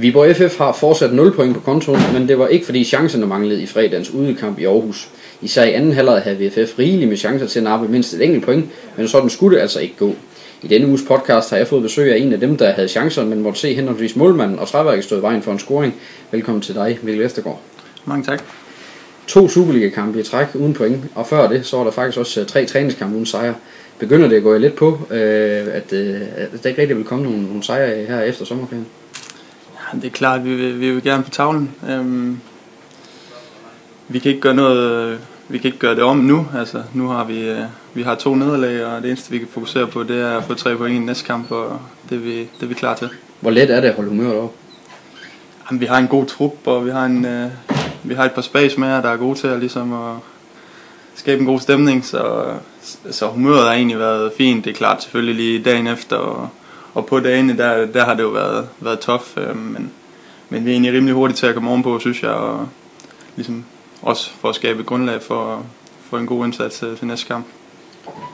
Viborg FF har fortsat 0 point på kontoen, men det var ikke fordi chancerne manglede i fredagens udekamp i Aarhus. Især i anden halvleg havde VFF rigeligt med chancer til at nappe mindst et enkelt point, men sådan skulle det altså ikke gå. I denne uges podcast har jeg fået besøg af en af dem, der havde chancer, men måtte se henholdsvis målmanden og træværket stå i vejen for en scoring. Velkommen til dig, Mikkel Vestergaard. Mange tak. To Superliga-kampe i træk uden point, og før det, så var der faktisk også øh, tre træningskampe uden sejr. Begynder det at gå lidt på, øh, at, øh, at der ikke rigtig vil komme nogle, nogle sejre her efter sommerferien? Det er klart, vi vil, vi vil gerne på tavlen. Øhm, vi kan ikke gøre noget, vi kan ikke gøre det om nu. Altså, nu har vi, øh, vi har to nederlag, og det eneste vi kan fokusere på, det er at få tre point i næste kamp, og det er vi, det er vi klar til. Hvor let er det at holde humøret op? Jamen, vi har en god trup, og vi har, en, øh, vi har et par spagsmager, der er gode til at, ligesom at skabe en god stemning, så, så humøret har egentlig været fint. Det er klart selvfølgelig lige dagen efter, og, og på dagene, der, der har det jo været, været tof, øh, men, men vi er egentlig rimelig hurtigt til at komme ovenpå, synes jeg, og ligesom også for at skabe grundlag for, for en god indsats til, til næste kamp.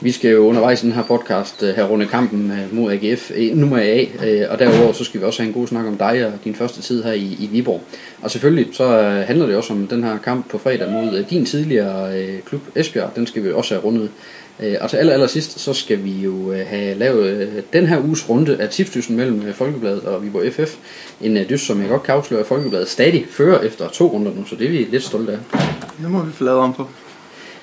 Vi skal jo undervejs i den her podcast øh, her runde kampen øh, mod AGF nummer A, og derudover så skal vi også have en god snak om dig og din første tid her i, i Viborg. Og selvfølgelig så handler det også om den her kamp på fredag mod din tidligere klub Esbjerg, den skal vi også have rundet. Og til aller, aller sidst, så skal vi jo have lavet den her uges runde af tipsdyssen mellem Folkebladet og Viborg FF. En dys, som jeg godt kan afsløre, at Folkebladet stadig fører efter to runder nu, så det er vi lidt stolte af. Det må vi få lavet om på.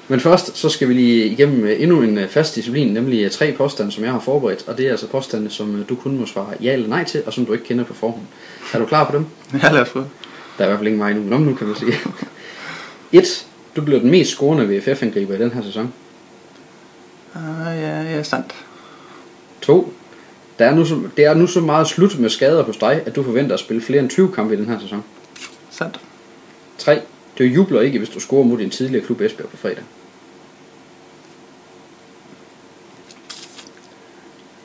Men først så skal vi lige igennem øh, endnu en øh, fast disciplin, nemlig øh, tre påstande, som jeg har forberedt. Og det er altså påstande, som du kun må svare ja eller nej til, og som du ikke kender på forhånd. Er du klar på dem? Ja, lad os prøve. Der er i hvert fald ingen vej nu, men nu kan du sige. 1. Du bliver den mest scorende VFF-angriber i den her sæson. Uh, ja, ja, sandt. 2. Der er nu så, det er nu så meget slut med skader hos dig, at du forventer at spille flere end 20 kampe i den her sæson. Sandt. 3. Du jubler ikke, hvis du scorer mod din tidligere klub Esbjerg på fredag.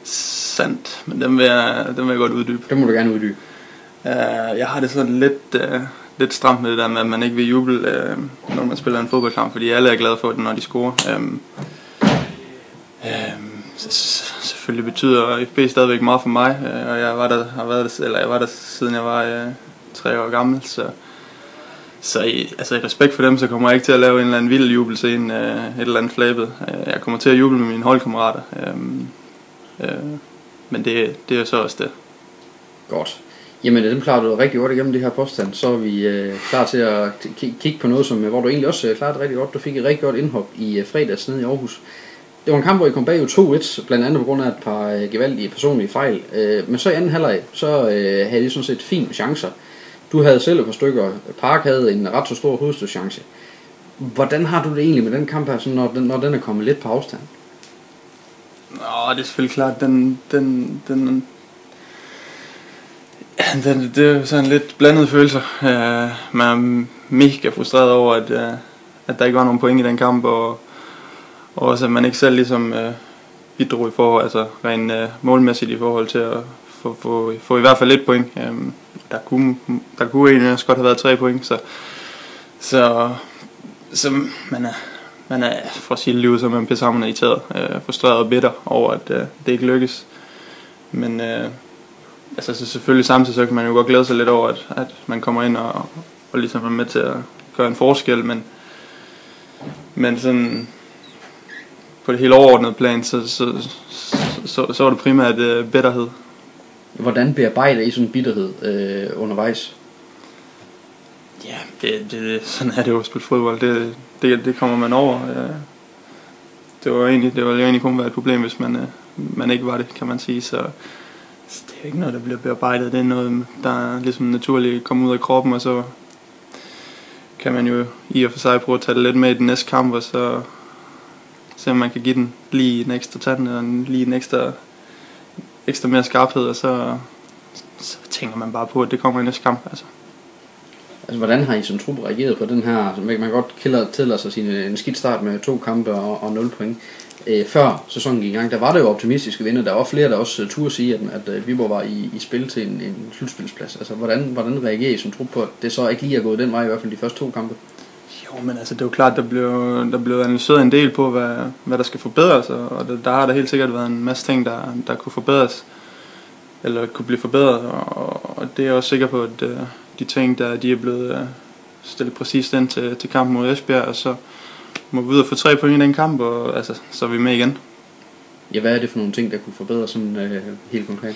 Sandt, men den vil jeg, den vil jeg godt uddybe. Det må du gerne uddybe. Uh, jeg har det sådan lidt, uh, lidt stramt med det der med, at man ikke vil juble, uh, når man spiller en fodboldkamp, fordi alle er glade for det, når de scorer. Um, Øhm, selvfølgelig betyder FB stadigvæk meget for mig, øh, og jeg var der, har været der, eller jeg var der siden jeg var uh, tre år gammel, så så i, altså i respekt for dem, så kommer jeg ikke til at lave en eller anden vild jubelscene, øh, et eller andet flabet. Øh, jeg kommer til at juble med mine holdkammerater. Øh, øh, men det, det er så også det. Godt. Jamen, dem klarer du rigtig godt igennem det her påstand. Så er vi øh, klar til at kigge på noget, som, hvor du egentlig også øh, klarede det rigtig godt. Du fik et rigtig godt indhop i øh, fredags nede i Aarhus. Det var en kamp, hvor I kom bag 2-1, blandt andet på grund af et par øh, gevaldige personlige fejl. Øh, men så i anden halvleg, så øh, havde I sådan set fine chancer. Du havde selv et par stykker. Park havde en ret så stor hovedstødschance. Hvordan har du det egentlig med den kamp her, når, den, når den er kommet lidt på afstand? Nå, det er selvfølgelig klart, den, den, den, den, det er sådan lidt blandede følelser. Uh, man er mega frustreret over, at, uh, at der ikke var nogen point i den kamp, og, og også at man ikke selv ligesom øh, bidrog i forhold, altså rent øh, målmæssigt i forhold til at få, få, få i hvert fald et point. Øhm, der kunne, der kunne egentlig også godt have været tre point, så, så, så man er, man er for at sige det livet, så man pisser irriteret, øh, frustreret og bitter over, at øh, det ikke lykkes. Men øh, altså, så selvfølgelig samtidig så kan man jo godt glæde sig lidt over, at, at man kommer ind og, og ligesom er med til at gøre en forskel, men, men sådan på det helt overordnede plan, så, så, så, så, så var det primært øh, bitterhed. Hvordan bearbejder I sådan bitterhed øh, undervejs? Ja, det, det, sådan er det jo at spille fodbold. Det, det, det kommer man over. Øh. Det var egentlig, det var egentlig kun være et problem, hvis man, øh, man ikke var det, kan man sige. Så, så det er ikke noget, der bliver bearbejdet. Det er noget, der er ligesom naturligt kommer ud af kroppen, og så kan man jo i og for sig prøve at tage det lidt med i den næste kamp, og så se om man kan give den lige en ekstra tand, og lige en ekstra ekstra mere skarphed, og så, så tænker man bare på, at det kommer i næste kamp. Altså. Altså, hvordan har I som trup reageret på den her, man kan godt tillade sig sin, en skidt start med to kampe og, og 0 point. Øh, før sæsonen gik i gang, der var det jo optimistiske vinder. Der var flere, der også uh, turde sige, at, at uh, Viborg var i, i spil til en, en slutspilsplads. Altså, hvordan, hvordan reagerer I som trup på, at det så ikke lige er gået den vej, i hvert fald de første to kampe? Jo, men altså, det er jo klart, der blev, der blev analyseret en del på, hvad, hvad der skal forbedres, og der, der har der helt sikkert været en masse ting, der, der kunne forbedres. eller kunne blive forbedret, og, og det er jeg også sikker på, at uh, de ting, der de er blevet uh, stillet præcis den til, til kampen mod Esbjerg, og så må vi ud og få tre point i den kamp, og altså, så er vi med igen. Ja, hvad er det for nogle ting, der kunne forbedre sådan øh, helt konkret?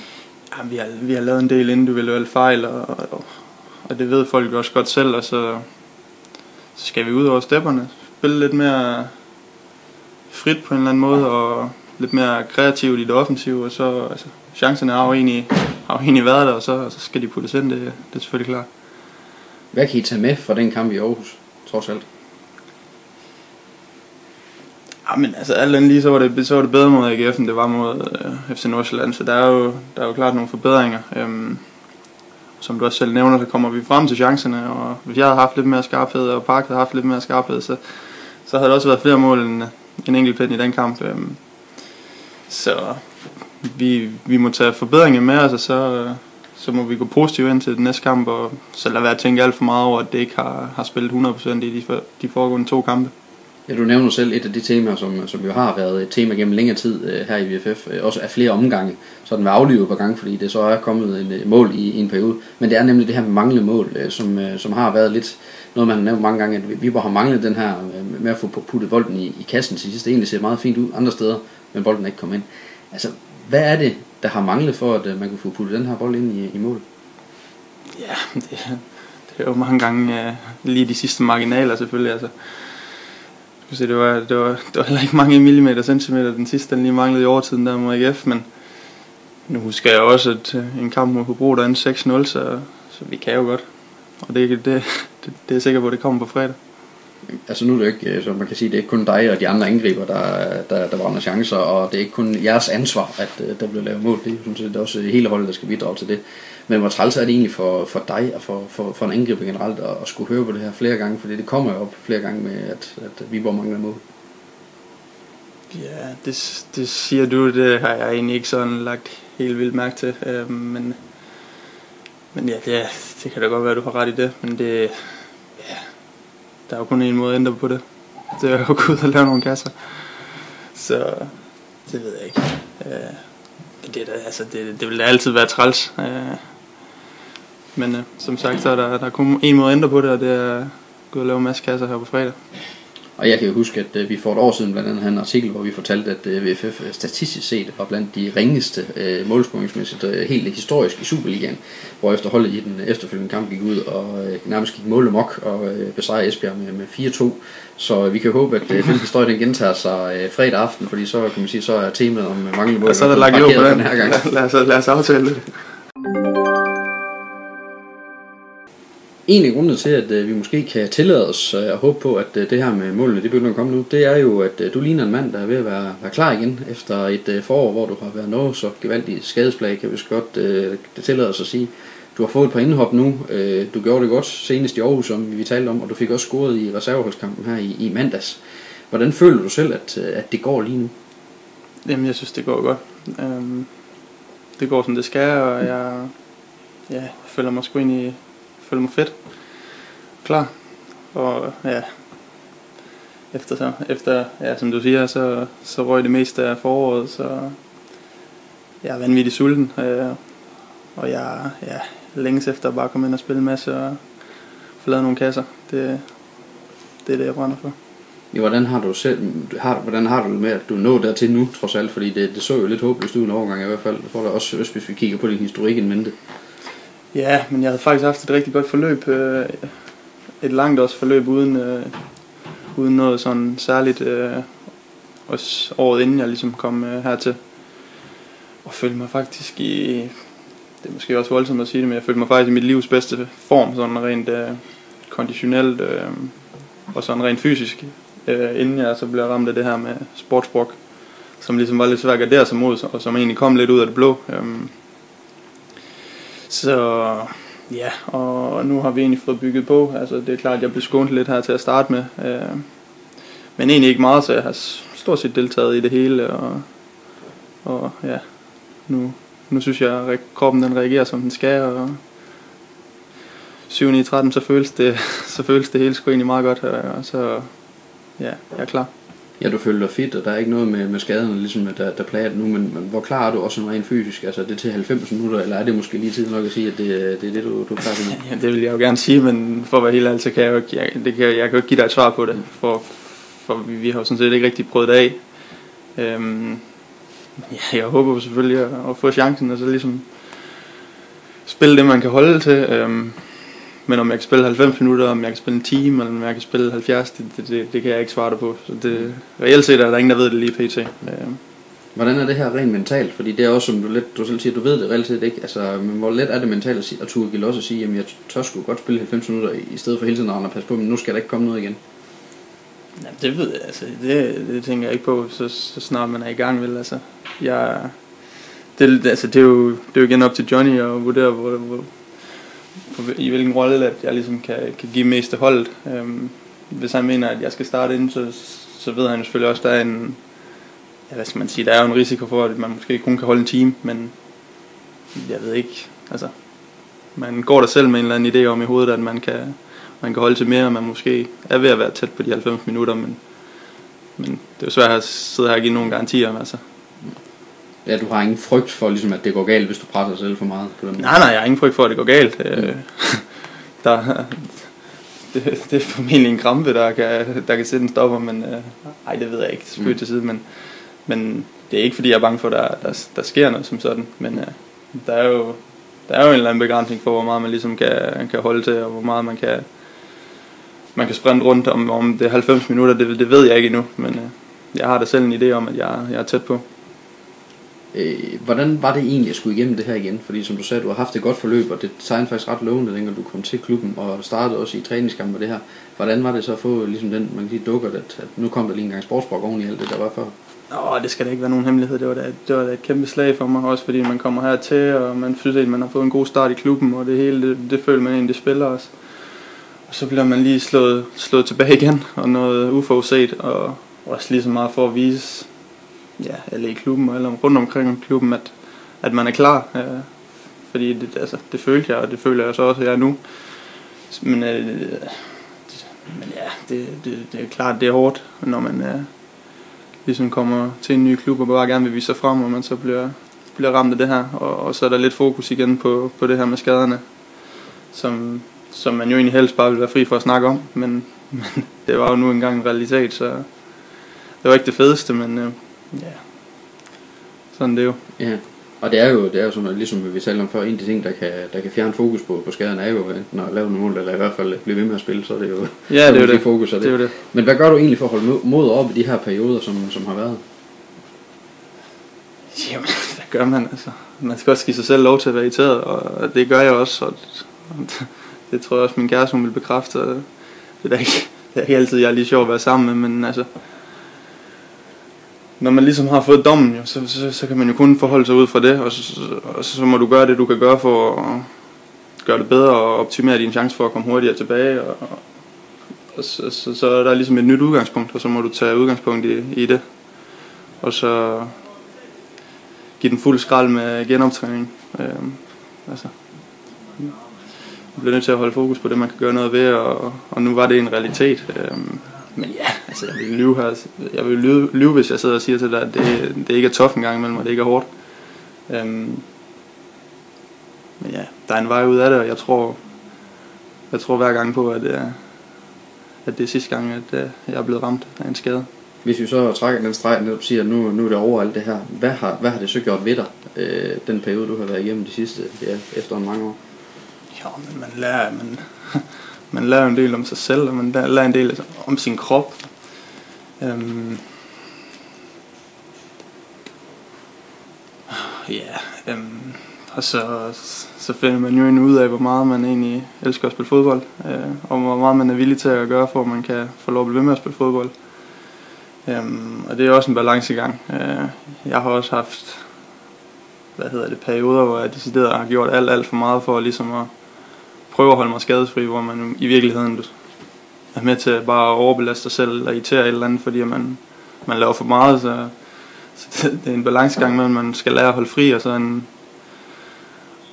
Ja, vi, har, vi har lavet en del individuelle fejl, og, og, og det ved folk også godt selv, og så skal vi ud over stepperne, spille lidt mere frit på en eller anden måde, og lidt mere kreativt i det offensive, og så altså, chancerne har jo egentlig, har jo egentlig været der, og så, så skal de puttes ind, det, det er selvfølgelig klart. Hvad kan I tage med fra den kamp i Aarhus, trods alt? Men altså alt andet lige, så var det, så var det bedre mod AGF, end det var mod øh, FC Nordsjælland, så der er, jo, der er jo klart nogle forbedringer. Øhm, som du også selv nævner, så kommer vi frem til chancerne, og hvis jeg havde haft lidt mere skarphed, og Park havde haft lidt mere skarphed, så, så havde der også været flere mål end en enkelt pind i den kamp. Øhm, så vi, vi må tage forbedringer med os, og så, så må vi gå positivt ind til den næste kamp, og så lade være at tænke alt for meget over, at det ikke har, har spillet 100% i de, de foregående to kampe. Ja, du nævner selv et af de temaer, som, som jo har været et tema gennem længere tid øh, her i VFF, øh, også af flere omgange, så den var aflivet på gang, fordi det så er kommet en øh, mål i, i en periode. Men det er nemlig det her manglende mål, øh, som, øh, som har været lidt noget, man har nævnt mange gange, at vi har manglet den her øh, med at få puttet bolden i, i kassen til sidst. Det egentlig ser meget fint ud andre steder, men bolden er ikke kommet ind. Altså, hvad er det, der har manglet for, at øh, man kunne få puttet den her bold ind i, i mål? Ja, det, det er jo mange gange øh, lige de sidste marginaler selvfølgelig. Altså, se, det var, det var, det var heller ikke mange millimeter centimeter den sidste, den lige manglede i overtiden der mod AGF, men nu husker jeg også, at øh, en kamp mod Hobro der er 6-0, så, så vi kan jo godt. Og det, det, det, det er jeg sikker på, at det kommer på fredag. Altså nu er det ikke, øh, så man kan sige, det er ikke kun dig og de andre angriber, der, der, der brænder chancer, og det er ikke kun jeres ansvar, at øh, der bliver lavet mål. Det er synes, det er også hele holdet, der skal bidrage til det. Men hvor træls er det egentlig for, for dig og for, for, for en angriber generelt at, at skulle høre på det her flere gange, fordi det kommer jo op flere gange med, at, at Viborg mangler mål. Ja, det, det siger du, det har jeg egentlig ikke sådan lagt helt vildt mærke til. Øh, men, men ja, det, det kan da godt være, at du har ret i det, men det, ja, der er jo kun en måde at ændre på det. Det er jo at gå ud og lave nogle kasser. Så det ved jeg ikke. Øh, det, der, altså, det, det vil da altid være træls. Øh, men øh, som sagt, så er der, der er kun en måde at ændre på det, og det er at gå og lave en masse kasser her på fredag. Og jeg kan jo huske, at øh, vi for et år siden blandt andet havde en artikel, hvor vi fortalte, at øh, VFF øh, statistisk set var blandt de ringeste øh, målscoringsmæssigt øh, helt historisk i Superligaen, hvor efterholdet i den efterfølgende kamp gik ud og øh, nærmest gik mål og øh, besejrede Esbjerg med, med 4-2. Så vi kan håbe, at øh, den historie den gentager sig øh, fredag aften, fordi så kan man sige, så er temaet om manglende mål. Ja, så er der lagt på den her gang. Lad, lad, os, lad os aftale det. En af grundene til, at øh, vi måske kan tillade os øh, at håbe på, at øh, det her med målene, det begynder at komme nu, det er jo, at du ligner en mand, der er ved at være, være klar igen efter et forår, hvor du har været noget så gevaldigt skadesplag, kan vi godt øh, det tillade os at sige. Du har fået et par indhop nu, øh, du gjorde det godt senest i Aarhus, som vi talte om, og du fik også scoret i reserveholdskampen her i, i mandags. Hvordan føler du selv, at, at det går lige nu? Jamen, jeg synes, det går godt. Øhm, det går, som det skal, og jeg ja, føler mig sgu ind i føler mig fedt. Klar. Og ja, efter, så, efter ja, som du siger, så, så røg det meste af foråret, så jeg er vanvittig sulten. Øh, og jeg ja, længes efter at bare komme ind og spille en masse og få lavet nogle kasser. Det, det er det, jeg brænder for. Ja, hvordan har du selv, har, hvordan har du det med, at du nåede dertil nu, trods alt, fordi det, det så jo lidt håbløst ud en overgang i hvert fald, for dig, også, hvis vi kigger på din historik en mente. Ja, men jeg havde faktisk haft et rigtig godt forløb. Øh, et langt også forløb uden, øh, uden noget sådan særligt. Øh, også året inden jeg ligesom kom øh, hertil. Og følte mig faktisk i... Det er måske også voldsomt at sige det, men jeg følte mig faktisk i mit livs bedste form, sådan rent øh, konditionelt øh, og sådan rent fysisk, inden jeg så blev ramt af det her med sportsbrok, som ligesom var lidt svært at gardere sig mod, og som egentlig kom lidt ud af det blå. Øhm. Så ja, og nu har vi egentlig fået bygget på. Altså det er klart, at jeg blev skånet lidt her til at starte med. Øh, men egentlig ikke meget, så jeg har stort set deltaget i det hele. Og, og ja, nu, nu synes jeg, at kroppen den reagerer som den skal. Og 7 i 13, så føles det, så føles det hele sgu egentlig meget godt. Og så ja, jeg er klar. Ja, du føler dig fit, og der er ikke noget med, med skaderne, ligesom der, der plager det nu, men, men hvor klar er du også sådan rent fysisk? Altså er det til 90 minutter, eller er det måske lige tid nok at sige, at det, det er det, du, du er klar til? Ja, det vil jeg jo gerne sige, men for at være helt ærlig, så kan jeg jo ikke, jeg, det kan, jeg kan jo ikke give dig et svar på det, for, for vi, vi har jo sådan set ikke rigtig prøvet det af. Øhm, ja, jeg håber selvfølgelig at, at få chancen, og så ligesom spille det, man kan holde til. Øhm, men om jeg kan spille 90 minutter, om jeg kan spille en time, eller om jeg kan spille 70, det, det, det, det kan jeg ikke svare dig på. Så det, reelt set er der ingen, der ved det lige pt. Øhm, Hvordan er det her rent mentalt? Fordi det er også, som du, lidt, du selv siger, du ved det reelt set ikke. Altså, men hvor let er det mentalt at, sige, at turde give også at sige, at jeg tør sgu godt spille 90 minutter, i stedet for hele tiden at passe på, men nu skal der ikke komme noget igen. Ja, det ved jeg, altså, det, det tænker jeg ikke på, så, så snart man er i gang, vel, altså, jeg, det, altså, det, er jo, det er jo igen op til Johnny at vurdere, hvor, hvor, på, i hvilken rolle, at jeg ligesom kan, kan give mest til holdet. Øhm, hvis han mener, at jeg skal starte ind, så, så ved han jo selvfølgelig også, at der er en, ja, hvad skal man sige, der er jo en risiko for, at man måske kun kan holde en time, men jeg ved ikke, altså, man går der selv med en eller anden idé om i hovedet, at man kan, man kan holde til mere, og man måske er ved at være tæt på de 90 minutter, men, men det er jo svært at sidde her og give nogle garantier, altså. Ja, du har ingen frygt for, ligesom, at det går galt, hvis du presser dig selv for meget på den måde. Nej, nej, jeg har ingen frygt for, at det går galt. Mm. der, det, det er formentlig en krampe, der kan, der kan sætte en stopper, men øh, ej, det ved jeg ikke, selvfølgelig mm. til side, men, men det er ikke fordi, jeg er bange for, at der, der, der sker noget som sådan, men øh, der er jo der er jo en eller anden begrænsning for, hvor meget man ligesom kan, kan holde til, og hvor meget man kan, man kan sprinte rundt om, om det er 90 minutter, det, det ved jeg ikke endnu, men øh, jeg har da selv en idé om, at jeg, jeg er tæt på. Øh, hvordan var det egentlig at skulle igennem det her igen? Fordi som du sagde, du har haft et godt forløb, og det tegnede faktisk ret lovende, dengang du kom til klubben og startede også i træningskamp med det her. Hvordan var det så at få ligesom den, man kan sige, dukker, at, at nu kom der lige en gang sportsbrok oven i alt det, der var før? Åh, det skal da ikke være nogen hemmelighed. Det var, da, det var da et kæmpe slag for mig, også fordi man kommer her til, og man synes, at man har fået en god start i klubben, og det hele, det, det føler man egentlig, det spiller også. Og så bliver man lige slået, slået tilbage igen, og noget uforudset, og også lige så meget for at vise, ja, alle i klubben, og alle rundt omkring klubben, at, at man er klar. Øh, fordi det, altså, det følte jeg, og det føler jeg så også, at jeg er nu. Men, øh, det, men ja, det, det, det er klart, det er hårdt, når man, øh, ligesom kommer til en ny klub og bare gerne vil vise sig frem, og man så bliver, bliver ramt af det her. Og, og så er der lidt fokus igen på, på det her med skaderne, som, som man jo egentlig helst bare vil være fri for at snakke om. Men, men det var jo nu engang en realitet, så det var ikke det fedeste, men øh, ja, sådan det er jo. Ja. Og det er jo, det er jo sådan, at ligesom vi talte om før, en af de ting, der kan, der kan fjerne fokus på, på skaderne, er jo enten at lave nogle mål, eller i hvert fald blive ved med at spille, så er det jo, ja, det er det. fokus af det. det, er det. Men hvad gør du egentlig for at holde mod op i de her perioder, som, som har været? Jamen, hvad gør man altså? Man skal også give sig selv lov til at være irriteret, og det gør jeg også, og det, det tror jeg også min kæreste hun vil bekræfte. Det er da ikke, det er ikke altid, jeg er lige sjov at være sammen med, men altså, når man ligesom har fået dommen, jo, så, så, så kan man jo kun forholde sig ud fra det, og så, og så må du gøre det, du kan gøre for at gøre det bedre og optimere din chance for at komme hurtigere tilbage. Og, og så, så, så er der ligesom et nyt udgangspunkt, og så må du tage udgangspunkt i, i det. Og så give den fuld skrald med genoptræning. Øh, altså, man bliver nødt til at holde fokus på det, man kan gøre noget ved, og, og nu var det en realitet. Øh, men ja, altså jeg vil lyve her. Jeg vil lyve, lyve hvis jeg sidder og siger til dig, at det, det ikke er tof en gang imellem, og det ikke er hårdt. Øhm, men ja, der er en vej ud af det, og jeg tror, jeg tror hver gang på, at, at det er sidste gang, at øh, jeg er blevet ramt af en skade. Hvis vi så trækker den streg, når du siger, at nu, nu er det over alt det her, hvad har, hvad har det så gjort ved dig, øh, den periode, du har været igennem de sidste, ja, efter mange år? Jo, men man lærer, man, man lærer en del om sig selv, og man lærer en del om sin krop. Øhm, ja, øhm, og så, så finder man jo ud af, hvor meget man egentlig elsker at spille fodbold, øh, og hvor meget man er villig til at gøre, for at man kan få lov at blive ved med at spille fodbold. Øhm, og det er også en balancegang. Øh, jeg har også haft hvad hedder det, perioder, hvor jeg decideret har gjort alt, alt for meget for ligesom at prøve at holde mig skadesfri, hvor man i virkeligheden er med til bare at overbelaste sig selv eller irritere et eller andet, fordi man, man laver for meget, så, så det, det er en balancegang at man skal lære at holde fri, og så en,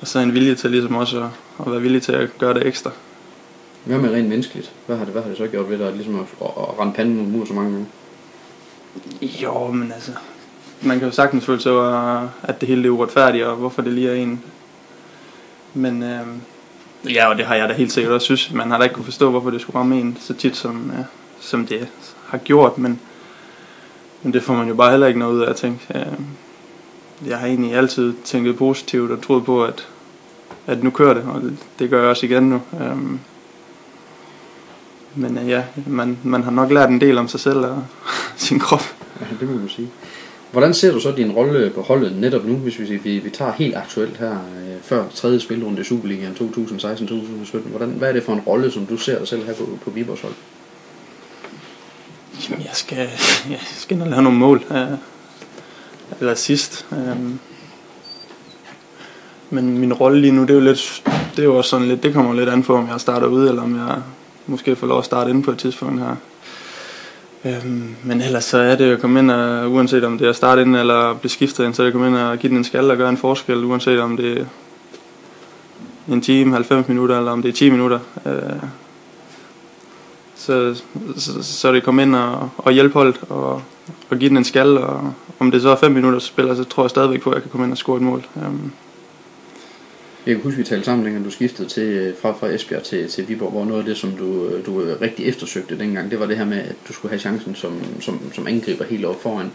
og så en vilje til ligesom også at, at være villig til at gøre det ekstra. Hvad med rent menneskeligt? Hvad har det, hvad har det så gjort ved dig, ligesom at, at, at rende panden mod mur så mange gange? Jo, men altså, man kan jo sagtens føle sig at det hele er uretfærdigt, og hvorfor det lige er en. Men øh, ja, og det har jeg da helt sikkert også synes. Man har da ikke kunne forstå, hvorfor det skulle ramme en så tit, som, øh, som det har gjort. Men, men det får man jo bare heller ikke noget ud af at tænke. Øh, jeg har egentlig altid tænkt positivt og troet på, at, at nu kører det, og det gør jeg også igen nu. Øh, men øh, ja, man, man har nok lært en del om sig selv og sin krop. Ja, det må man sige. Hvordan ser du så din rolle på holdet netop nu, hvis vi, vi, vi tager helt aktuelt her, øh, før tredje spilrunde i Superligaen 2016-2017? Hvordan, hvad er det for en rolle, som du ser dig selv her på, på Viborgs hold? Jamen, jeg skal, jeg skal ind og lave nogle mål. Øh, eller sidst. Øh, men min rolle lige nu, det er jo lidt, det er jo også sådan lidt, det kommer lidt an på, om jeg starter ude, eller om jeg måske får lov at starte ind på et tidspunkt her. Øhm, men ellers så er det at komme ind, og, uanset om det er at starte ind eller blive skiftet ind, så er det at komme ind og give den en skal og gøre en forskel, uanset om det er en time, 90 minutter, eller om det er 10 minutter. Øh, så, så, så er det at komme ind og, og hjælpe holdet og, og give den en skal, og om det så er 5 minutter spiller, så tror jeg stadigvæk på, at jeg kan komme ind og score et mål. Øhm, jeg kan huske, vi talte sammen, dengang du skiftede til, øh, fra, fra Esbjerg til, til Viborg, hvor noget af det, som du, øh, du rigtig eftersøgte dengang, det var det her med, at du skulle have chancen som, som, som angriber helt op foran.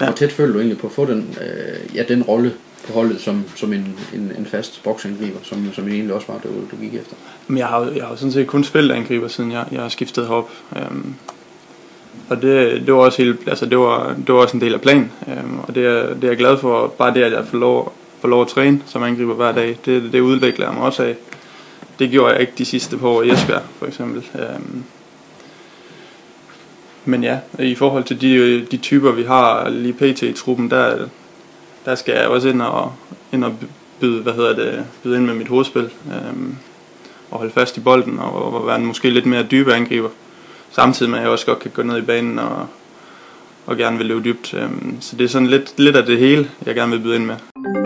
Ja. Hvor tæt følte du egentlig på at få den, øh, ja, den rolle på holdet som, som en, en, en fast boksangriber, som, som det egentlig også var, du, du gik efter? Men jeg har, jeg har sådan set kun spillet angriber, siden jeg, jeg har skiftet herop. Øhm, og det, det var også helt, altså det var, det var også en del af planen. Øhm, og det er, det er jeg glad for, bare det, at jeg får lov få lov at træne som angriber hver dag. Det, det udvikler jeg mig også af. Det gjorde jeg ikke de sidste par år i Esbjerg, for eksempel. Øhm. Men ja, i forhold til de, de typer, vi har lige pt. i truppen, der, der skal jeg også ind og, ind og byde, hvad hedder det, byde ind med mit hovedspil. Øhm, og holde fast i bolden og, og være en måske lidt mere dybe angriber. Samtidig med at jeg også godt kan gå ned i banen og, og gerne vil løbe dybt. Øhm, så det er sådan lidt, lidt af det hele, jeg gerne vil byde ind med.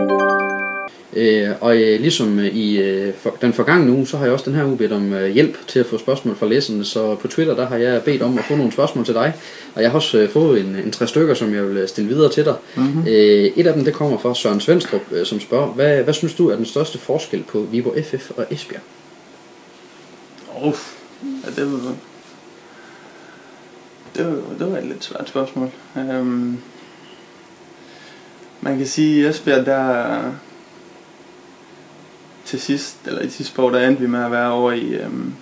Øh, og øh, ligesom øh, i øh, for, den forgangne uge, så har jeg også den her uge bedt om øh, hjælp til at få spørgsmål fra læserne. Så på Twitter, der har jeg bedt om at få nogle spørgsmål til dig. Og jeg har også øh, fået en, en tre stykker, som jeg vil stille videre til dig. Mm-hmm. Øh, et af dem, det kommer fra Søren Svendstrup, øh, som spørger, hvad, hvad synes du er den største forskel på Viborg FF og Esbjerg? Oh, ja, det var, det var, det var et lidt svært spørgsmål. Um, man kan sige, at Esbjerg, der, til sidst, eller i sidste år, der endte vi med at være over i, øhm,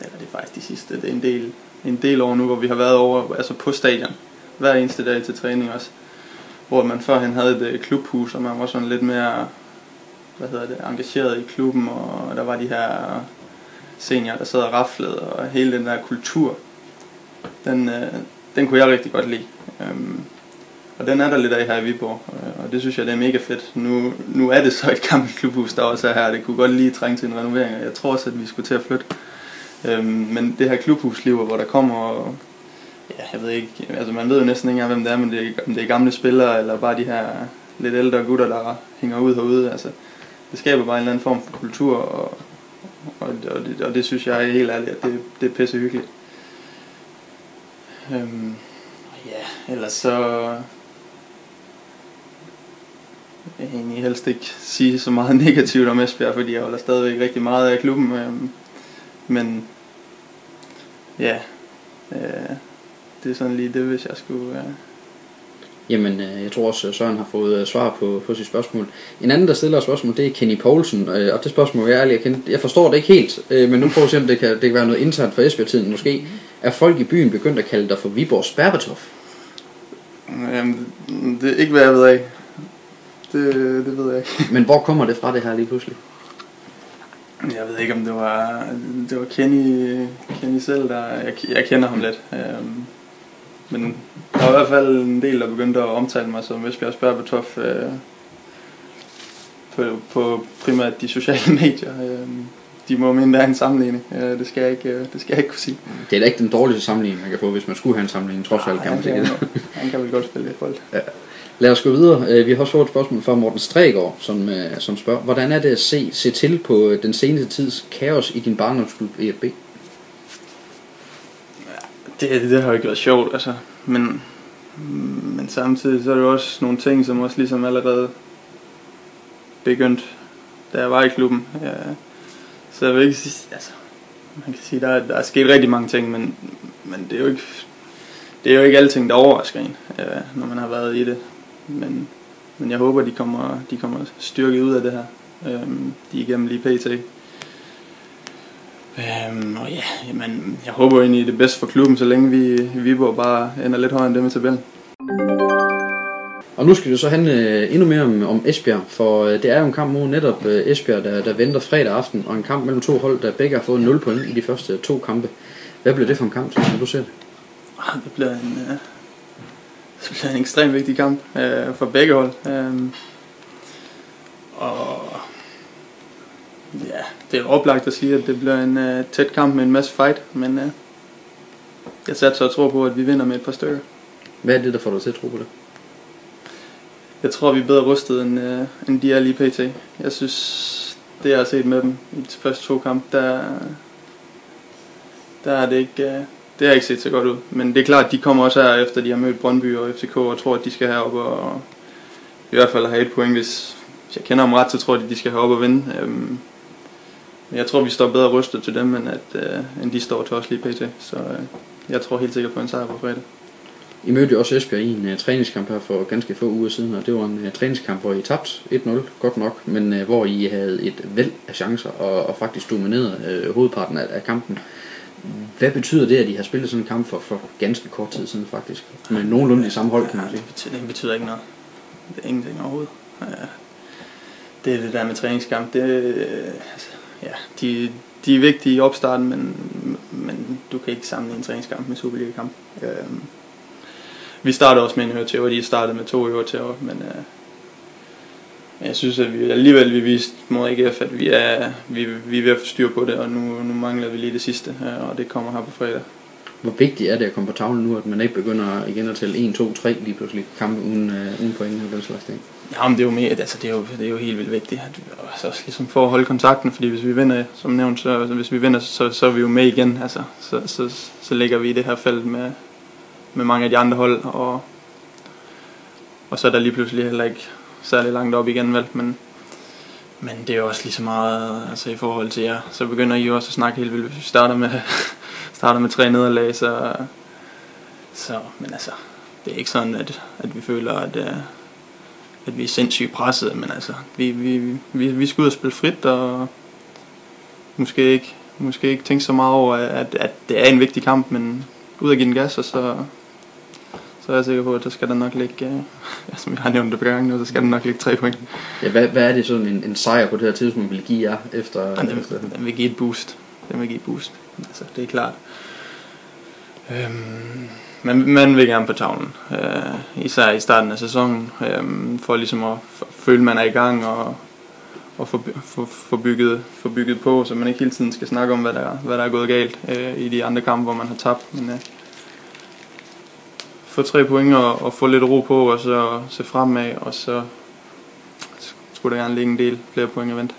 eller det er faktisk de sidste, det er en del, en del år nu, hvor vi har været over, altså på stadion, hver eneste dag til træning også. Hvor man førhen havde et øh, klubhus, og man var sådan lidt mere, hvad hedder det, engageret i klubben, og der var de her seniorer, der sad og raflede, og hele den der kultur, den, øh, den kunne jeg rigtig godt lide. Øhm, og den er der lidt af her i Viborg, øh, og det synes jeg det er mega fedt. Nu, nu er det så et gammelt klubhus, der også er her. Det kunne godt lige trænge til en renovering, og jeg tror også, at vi skulle til at flytte. Øhm, men det her klubhusliv, hvor der kommer, ja, jeg ved ikke, altså man ved jo næsten ikke engang, hvem det er, men det er, om det er gamle spillere, eller bare de her lidt ældre gutter, der hænger ud herude. Altså, det skaber bare en eller anden form for kultur, og, og, og, det, og det synes jeg er helt ærligt, at det, det er pisse hyggeligt. Øhm, ja, ellers så jeg vil egentlig helst ikke sige så meget negativt om Esbjerg, fordi jeg holder stadigvæk rigtig meget af klubben. Øh, men ja, øh, det er sådan lige det, hvis jeg skulle... Øh. Jamen, øh, jeg tror også, at Søren har fået øh, svar på, på sit spørgsmål. En anden, der stiller spørgsmål, det er Kenny Poulsen, øh, og det spørgsmål, jeg ærlig jeg, jeg forstår det ikke helt, øh, men nu prøver vi se, om det kan, det kan være noget internt for Esbjerg-tiden måske. Er folk i byen begyndt at kalde dig for Viborg Spærbetof? Jamen, det er ikke, hvad jeg ved af. Det, det ved jeg ikke. Men hvor kommer det fra det her lige pludselig? Jeg ved ikke om det var det var Kenny, Kenny selv der jeg, jeg kender ham lidt. Øhm, men der var i hvert fald en del der begyndte at omtale mig som Vestbjerg Spørbetof øh, på, på primært de sociale medier. Øh, de må mene, der er en sammenligning. Øh, det, skal jeg ikke, øh, det skal jeg ikke kunne sige. Det er da ikke den dårligste sammenligning, man kan få, hvis man skulle have en sammenligning, trods alt kan man sige det. Han kan vel godt spille lidt bold. Ja. Lad os gå videre. Øh, vi har også fået et spørgsmål fra Morten Strægaard, som, øh, som spørger, hvordan er det at se, se til på øh, den seneste tids kaos i din barndomsklub EFB? Det, det har jo ikke været sjovt, altså. Men Men samtidig så er det også nogle ting, som også ligesom allerede begyndt, da jeg var i klubben. Ja, så jeg vil ikke sige, altså, man kan sige, der, der er sket rigtig mange ting, men, men det er jo ikke, det er jo ikke alting, der overrasker en, ja, når man har været i det. Men, men jeg håber, de kommer, de kommer styrket ud af det her. Øhm, de er igennem lige pt. Øhm, og ja, jamen, jeg håber egentlig det bedste for klubben, så længe vi Viborg bare ender lidt højere end dem i tabellen. Og nu skal det så handle øh, endnu mere om, om Esbjerg, for øh, det er jo en kamp mod netop øh, Esbjerg, der, der venter fredag aften, og en kamp mellem to hold, der begge har fået 0 point i de første to kampe. Hvad bliver det for en kamp, som du ser det? Ah, det bliver en, det bliver en ekstremt vigtig kamp uh, for begge hold. Um, og ja, det er oplagt at sige, at det bliver en uh, tæt kamp med en masse fight, men uh, jeg satser og tror på, at vi vinder med et par stykker. Hvad er det, der får dig til at tro på det? Jeg tror, vi er bedre rustet, end, uh, end de er lige pt. Jeg synes, det jeg har set med dem i de første to kampe, der, der er det ikke... Uh, det har ikke set så godt ud. Men det er klart, at de kommer også her, efter de har mødt Brøndby og FCK, og tror, at de skal herop og i hvert fald have et point. Hvis, hvis jeg kender dem ret, så tror jeg, at de skal herop og vinde. Øhm, men jeg tror, vi står bedre rustet til dem, end, at, øh, end de står til os lige pt. Så øh, jeg tror helt sikkert på en sejr på fredag. I mødte jo også Esbjerg i en uh, træningskamp her for ganske få uger siden, og det var en uh, træningskamp, hvor I tabte 1-0, godt nok, men uh, hvor I havde et væld af chancer og, og faktisk dominerede uh, hovedparten af, af kampen. Hvad betyder det, at de har spillet sådan en kamp for, for ganske kort tid siden faktisk? Med nogenlunde de samme hold, kan man sige. Det betyder, det betyder ikke noget. Det er ingenting overhovedet. Ja. Det er det der med træningskamp. Det, øh, altså, ja, de, de er vigtige i opstarten, men, men du kan ikke sammenligne en træningskamp med Superliga-kamp. Øhm, vi startede også med en høretæv, og de startede med to høretæver, men øh, jeg synes, at vi alligevel vi viste mod AGF, at vi er, vi, vi er ved at få styr på det, og nu, nu mangler vi lige det sidste, og det kommer her på fredag. Hvor vigtigt er det at komme på tavlen nu, at man ikke begynder igen at tælle 1, 2, 3 lige pludselig kampe uden, øh, uden point og den slags ting? Ja, men det er jo, mere, altså, det er jo, det er jo helt vildt vigtigt, at vi, altså, også ligesom for at holde kontakten, fordi hvis vi vinder, som nævnt, så, altså, hvis vi vinder, så, så er vi jo med igen, altså, så, så, så ligger vi i det her felt med, med mange af de andre hold, og, og så er der lige pludselig heller ikke særlig langt op igen, vel, men, men det er også lige så meget, altså i forhold til jer, så begynder I jo også at snakke helt vildt, hvis vi starter med, starter med tre nederlag, så, så, men altså, det er ikke sådan, at, at vi føler, at, øh, at vi er sindssygt presset, men altså, vi, vi, vi, vi skal ud og spille frit, og måske ikke, måske ikke tænke så meget over, at, at det er en vigtig kamp, men ud og give den gas, og så, så er jeg sikker på, at der skal der nok ligge, øh, ja, som jeg har nævnt det på gangen nu, så skal der nok ligge tre point. Ja, hvad, hvad er det sådan en, en sejr på det her tidspunkt vil give jer efter? Ja, den, efter? den vil give et boost. Den vil give et boost. Altså, det er klart. Øhm, men man vil gerne på tavlen. Øh, især i starten af sæsonen. Øh, for ligesom at føle, at man er i gang og, og få, få, få, bygget, få bygget på, så man ikke hele tiden skal snakke om, hvad der, hvad der er gået galt øh, i de andre kampe, hvor man har tabt. Men, øh, få tre point og, og få lidt ro på, og så se fremad, og så skulle der gerne ligge en del flere point at vente.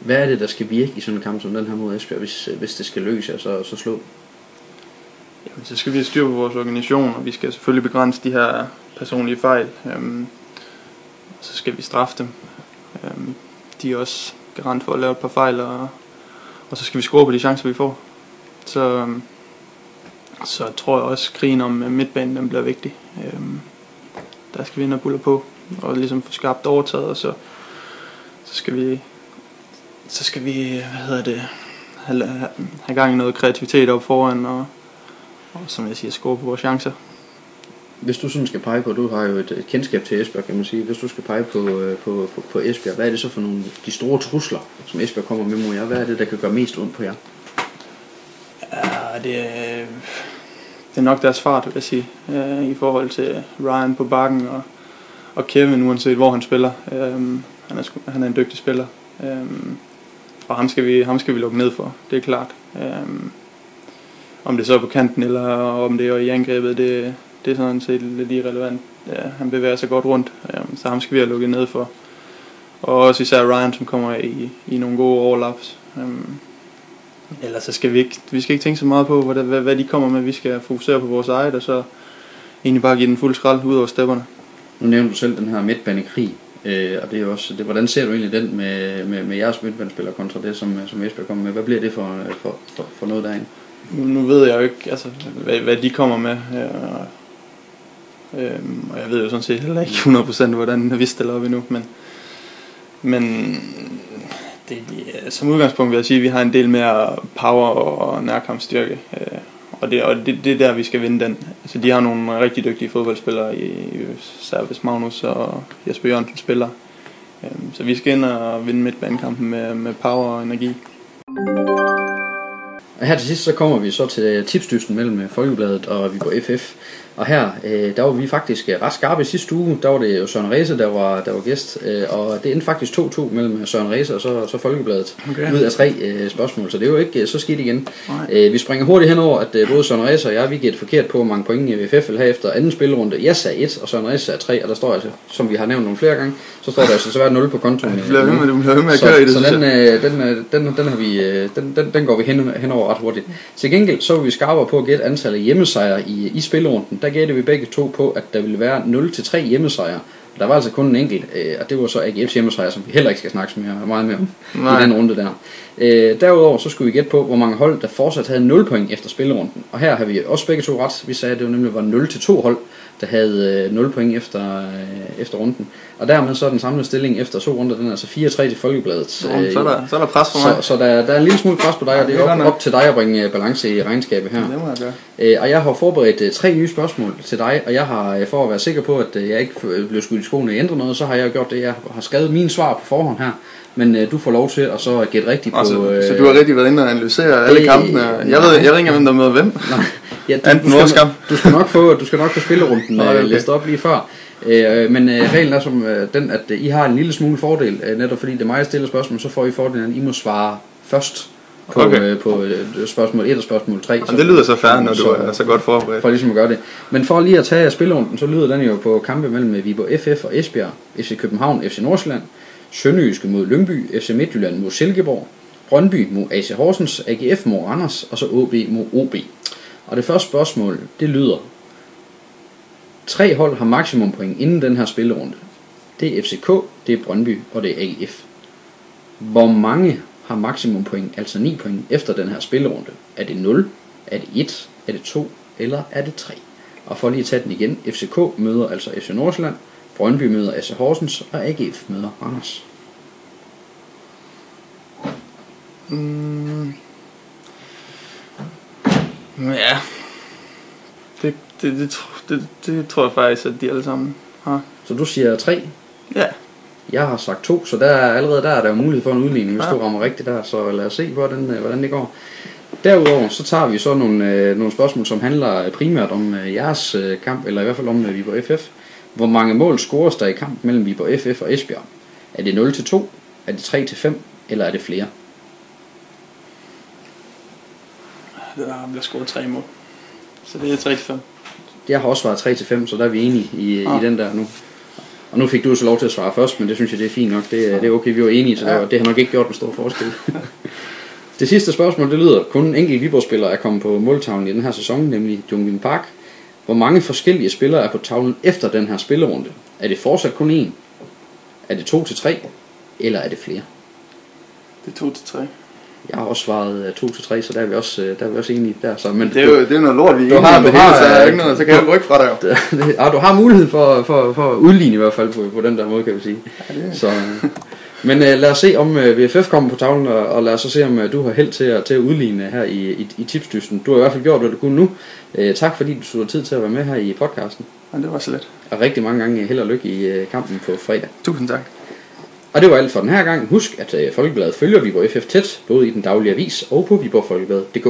Hvad er det, der skal virke i sådan en kamp som den her mod Esbjerg, hvis, hvis det skal lykkes jer så, så slå? Jamen, så skal vi have styr på vores organisation, og vi skal selvfølgelig begrænse de her personlige fejl. Øhm, så skal vi straffe dem. Øhm, de er også garant for at lave et par fejl, og, og så skal vi score på de chancer, vi får. Så, øhm, så tror jeg også, at krigen om øh, midtbanen den bliver vigtig. Øhm, der skal vi ind og buller på, og ligesom få skabt overtaget, og så, så skal vi så skal vi, hvad hedder det, have, have gang i noget kreativitet op foran, og, og som jeg siger, score på vores chancer. Hvis du sådan skal pege på, du har jo et, et kendskab til Esbjerg, kan man sige. Hvis du skal pege på, øh, på, på, på Esbjerg, hvad er det så for nogle de store trusler, som Esbjerg kommer med mod jer? Hvad er det, der kan gøre mest ondt på jer? Er det, er, det er nok deres fart, vil jeg sige, øh, i forhold til Ryan på bakken og, og Kevin, uanset hvor han spiller. Øh, han, er, han er en dygtig spiller. Øh, og ham skal, vi, ham skal vi lukke ned for, det er klart. Øh, om det så er på kanten, eller om det er i angrebet, det, det er sådan set lidt irrelevant. Ja, han bevæger sig godt rundt, øh, så ham skal vi have lukket ned for. Og også især Ryan, som kommer i, i nogle gode overlaps. Øh, ellers så skal vi ikke, vi skal ikke tænke så meget på, hvad, hvad, hvad de kommer med. Vi skal fokusere på vores eget, og så egentlig bare give den fuld skrald ud over stepperne. Nu nævnte du selv den her midtbanekrig, øh, og det er også, det, hvordan ser du egentlig den med, med, med jeres midtbanespillere kontra det, som, som Esbjerg kommer med? Hvad bliver det for, for, for, for noget derinde? Nu, nu ved jeg jo ikke, altså, hvad, hvad de kommer med. Øh, øh, og jeg ved jo sådan set heller ikke 100% hvordan vi stiller op endnu, men, men det, ja, øh, som udgangspunkt vil jeg sige, at vi har en del mere power og nærkampsstyrke. Øh, og det, og det, det er der, vi skal vinde den. Altså, de har nogle rigtig dygtige fodboldspillere, i, især hvis Magnus og Jesper Jørgensen spiller. Øh, så vi skal ind og vinde midtbanekampen med, med power og energi. Og her til sidst så kommer vi så til tipsdysten mellem Folkebladet og Viborg FF. Og her, øh, der var vi faktisk ret skarpe i sidste uge. Der var det jo Søren Reze, der var, der var gæst. Øh, og det endte faktisk 2-2 mellem Søren Reze og så, så Folkebladet. Okay. Ud af tre øh, spørgsmål, så det er jo ikke øh, så skidt igen. Øh, vi springer hurtigt henover, at øh, både Søren Reze og jeg, vi gik forkert på, hvor mange point i VFF vil have efter anden spillerunde. Jeg sagde 1, og Søren Reze sagde 3, og der står altså, som vi har nævnt nogle flere gange, så står der altså så 0 på kontoen. Du bliver ved med, du bliver med at køre i det, så den, øh, den, øh, den, den, har vi, øh, den, den, den går vi hen, henover ret hurtigt. Til gengæld så var vi skarpere på at gætte antallet af hjemmesejre i, i spillerunden. Der gættede vi begge to på, at der ville være 0-3 hjemmesejre. Der var altså kun en enkelt, øh, og det var så AGF's hjemmesejr, som vi heller ikke skal snakke mere, meget mere om Nej. i den runde der. Øh, derudover så skulle vi gætte på, hvor mange hold, der fortsat havde 0 point efter spillerunden. Og her har vi også begge to ret. Vi sagde, at det var nemlig var 0-2 hold, der havde øh, 0 point efter, øh, efter runden. Og dermed så er den samlede stilling efter to runder, den er altså 4-3 til Folkebladet. Nå, så, er der, så er der pres for mig. så, så der, der er en lille smule pres på dig, og det er op, op til dig at bringe øh, balance i regnskabet her. det må jeg gøre. Øh, og jeg har forberedt øh, tre nye spørgsmål til dig, og jeg har, øh, for at være sikker på, at øh, jeg ikke øh, bliver skudt i skoene og ændre noget, så har jeg gjort det, jeg har skrevet mine svar på forhånd her. Men øh, du får lov til at så gætte rigtigt på... Altså, øh, så du har rigtig været inde og analysere alle det- kampene. Jeg ved, jeg ved ikke hvem der møder hvem. Nej, ja, du, Enten du, skal, du skal nok få, du skal nok få spillerunden øh, okay. læst op lige før. Øh, men øh, reglen er som øh, den, at øh, I har en lille smule fordel, øh, netop fordi det er mig, der stiller spørgsmål, så får I fordelen, at I må svare først på, Okay. øh, på øh, spørgsmål 1 og spørgsmål 3. Og det lyder så fair, når du er så godt forberedt. For ligesom at gøre det. Men for lige at tage spillerunden, så lyder den jo på kampe mellem Viborg FF og Esbjerg, FC København, FC Nordsjælland, Sønderjyske mod Lyngby, FC Midtjylland mod Silkeborg, Brøndby mod AC Horsens, AGF mod Randers, og så OB mod OB. Og det første spørgsmål, det lyder, tre hold har maksimum point inden den her spillerunde. Det er FCK, det er Brøndby og det er AGF. Hvor mange har maksimum point, altså 9 point, efter den her spillerunde? Er det 0? Er det 1? Er det 2? Eller er det 3? Og for lige at tage den igen, FCK møder altså FC Nordsjælland, Brøndby møder AC Horsens, og AGF møder Randers. Mm. Ja. Det, det, det, det, det tror jeg faktisk, at de alle sammen har. Så du siger 3, Ja. jeg har sagt 2, så der er, allerede der er der jo mulighed for en udligning, hvis Ja. du rammer rigtigt der, så lad os se, hvordan, øh, hvordan det går. Derudover så tager vi så nogle, øh, nogle spørgsmål, som handler primært om øh, jeres øh, kamp, eller i hvert fald om øh, Viborg FF. Hvor mange mål scores der i kampen mellem Viborg FF og Esbjerg? Er det 0 til 2? Er det 3 til 5? Eller er det flere? Der bliver scoret tre mål. Så det er 3 til 5. Jeg har også svaret 3 til 5, så der er vi enige i, Ah. i den der nu. Og nu fik du så lov til at svare først, men det synes jeg, det er fint nok. Det, er- det er okay, vi var enige, så det, Ja. var- det har nok ikke gjort en stor forskel. det sidste spørgsmål, det lyder, kun en enkelt Viborg-spiller er kommet på måltavlen i den her sæson, nemlig Jungwin Park. Hvor mange forskellige spillere er på tavlen efter den her spillerunde? Er det fortsat kun én? Er det 2 til 3? Eller er det flere? Det er 2 til 3. Jeg har også svaret 2 til 3, så der er vi også, øh, der er vi også enige der. Så, men Det er jo det er noget lort, vi er Du har- du det har, så er øh, ikke noget, så kan jeg rykke fra dig jo. Det- ah, du har mulighed for, for, for at udligne i hvert fald på, på den der måde, kan vi sige. Så, øh, men øh, lad os se, om øh, VFF kommer på tavlen, og, og lad os så se, om øh, du har held til at, til at udligne her i, i, i tipsdysten. Du har i hvert fald gjort, hvad du kunne nu. Øh, tak fordi du tog tid til at være med her i podcasten. Men det var så let. Og rigtig mange gange held og lykke i øh, kampen på fredag. Tusind tak. Og det var alt for den her gang. Husk, at øh, Folkebladet følger Viborg FF tæt, både i den daglige avis og på viborgfolkebladet.dk.